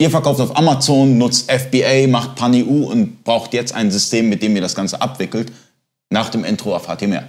Ihr verkauft auf Amazon, nutzt FBA, macht PanEU und braucht jetzt ein System, mit dem ihr das Ganze abwickelt. Nach dem Intro erfahrt ihr mehr.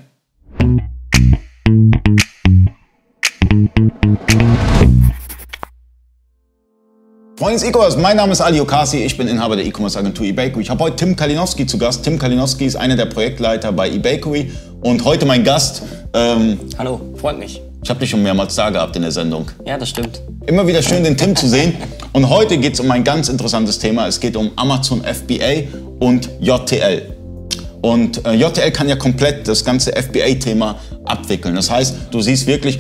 Freunde des E-Commerce, mein Name ist Ali Okasi, ich bin Inhaber der E-Commerce Agentur eBakery. Ich habe heute Tim Kalinowski zu Gast. Tim Kalinowski ist einer der Projektleiter bei eBakery und heute mein Gast. Ähm, Hallo, freut mich. Ich habe dich schon mehrmals da gehabt in der Sendung. Ja, das stimmt. Immer wieder schön, den Tim zu sehen. Und heute geht es um ein ganz interessantes Thema. Es geht um Amazon FBA und JTL. Und äh, JTL kann ja komplett das ganze FBA-Thema abwickeln. Das heißt, du siehst wirklich,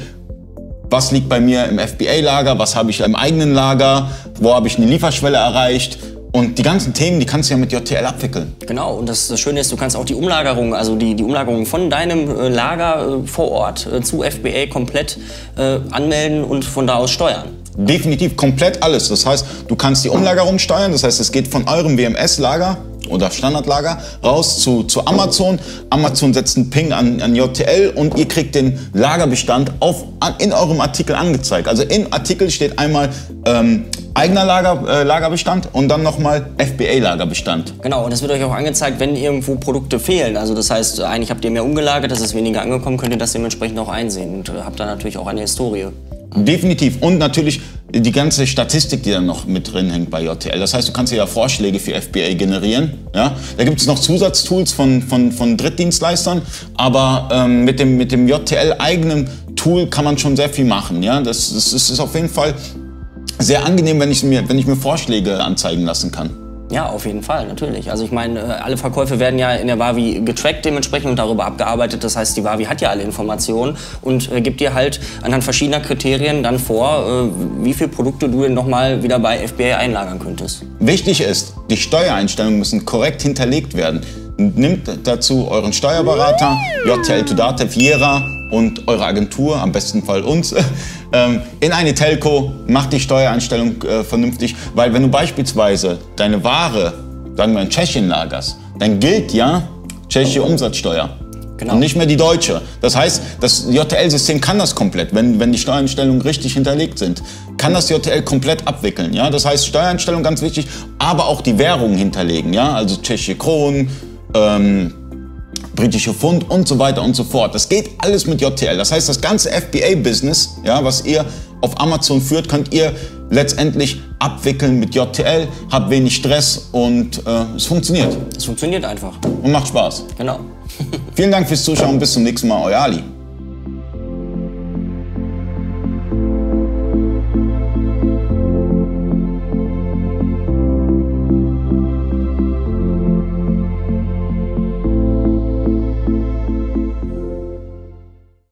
was liegt bei mir im FBA-Lager, was habe ich im eigenen Lager, wo habe ich eine Lieferschwelle erreicht und die ganzen Themen, die kannst du ja mit JTL abwickeln. Genau, und das, das Schöne ist, du kannst auch die Umlagerung, also die, die Umlagerung von deinem äh, Lager äh, vor Ort äh, zu FBA komplett äh, anmelden und von da aus steuern. Definitiv komplett alles. Das heißt, du kannst die Umlagerung steuern, das heißt, es geht von eurem WMS-Lager oder Standardlager raus zu, zu Amazon. Amazon setzt einen Ping an, an JTL und ihr kriegt den Lagerbestand auf, an, in eurem Artikel angezeigt. Also im Artikel steht einmal ähm, eigener Lager, äh, Lagerbestand und dann nochmal FBA-Lagerbestand. Genau, und es wird euch auch angezeigt, wenn irgendwo Produkte fehlen. Also das heißt, eigentlich habt ihr mehr umgelagert, das ist weniger angekommen, könnt ihr das dementsprechend auch einsehen und äh, habt dann natürlich auch eine Historie. Definitiv. Und natürlich die ganze Statistik, die dann noch mit drin hängt bei JTL. Das heißt, du kannst ja Vorschläge für FBA generieren. Ja? Da gibt es noch Zusatztools von, von, von Drittdienstleistern, aber ähm, mit dem, mit dem JTL-eigenen Tool kann man schon sehr viel machen. Ja? Das, das, das ist auf jeden Fall sehr angenehm, wenn ich, mir, wenn ich mir Vorschläge anzeigen lassen kann. Ja, auf jeden Fall, natürlich. Also ich meine, äh, alle Verkäufe werden ja in der Wavi getrackt dementsprechend und darüber abgearbeitet. Das heißt, die Wavi hat ja alle Informationen und äh, gibt dir halt anhand verschiedener Kriterien dann vor, äh, wie viele Produkte du denn nochmal wieder bei FBA einlagern könntest. Wichtig ist, die Steuereinstellungen müssen korrekt hinterlegt werden. Nimmt dazu euren Steuerberater, JTL to Data, Viera und eure Agentur, am besten Fall uns, ähm, in eine Telco, macht die Steuereinstellung äh, vernünftig, weil wenn du beispielsweise deine Ware, sagen wir in Tschechien lagerst, dann gilt ja tschechische Umsatzsteuer. Genau. Und nicht mehr die deutsche. Das heißt, das JTL-System kann das komplett, wenn, wenn die Steuereinstellungen richtig hinterlegt sind, kann das JTL komplett abwickeln. Ja? Das heißt, Steuereinstellung ganz wichtig, aber auch die Währungen hinterlegen. Ja? Also tschechische Kronen, ähm, britische Pfund und so weiter und so fort. Das geht alles mit JTL. Das heißt, das ganze FBA-Business, ja, was ihr auf Amazon führt, könnt ihr letztendlich abwickeln mit JTL, habt wenig Stress und äh, es funktioniert. Es funktioniert einfach. Und macht Spaß. Genau. Vielen Dank fürs Zuschauen. Bis zum nächsten Mal. Euer Ali.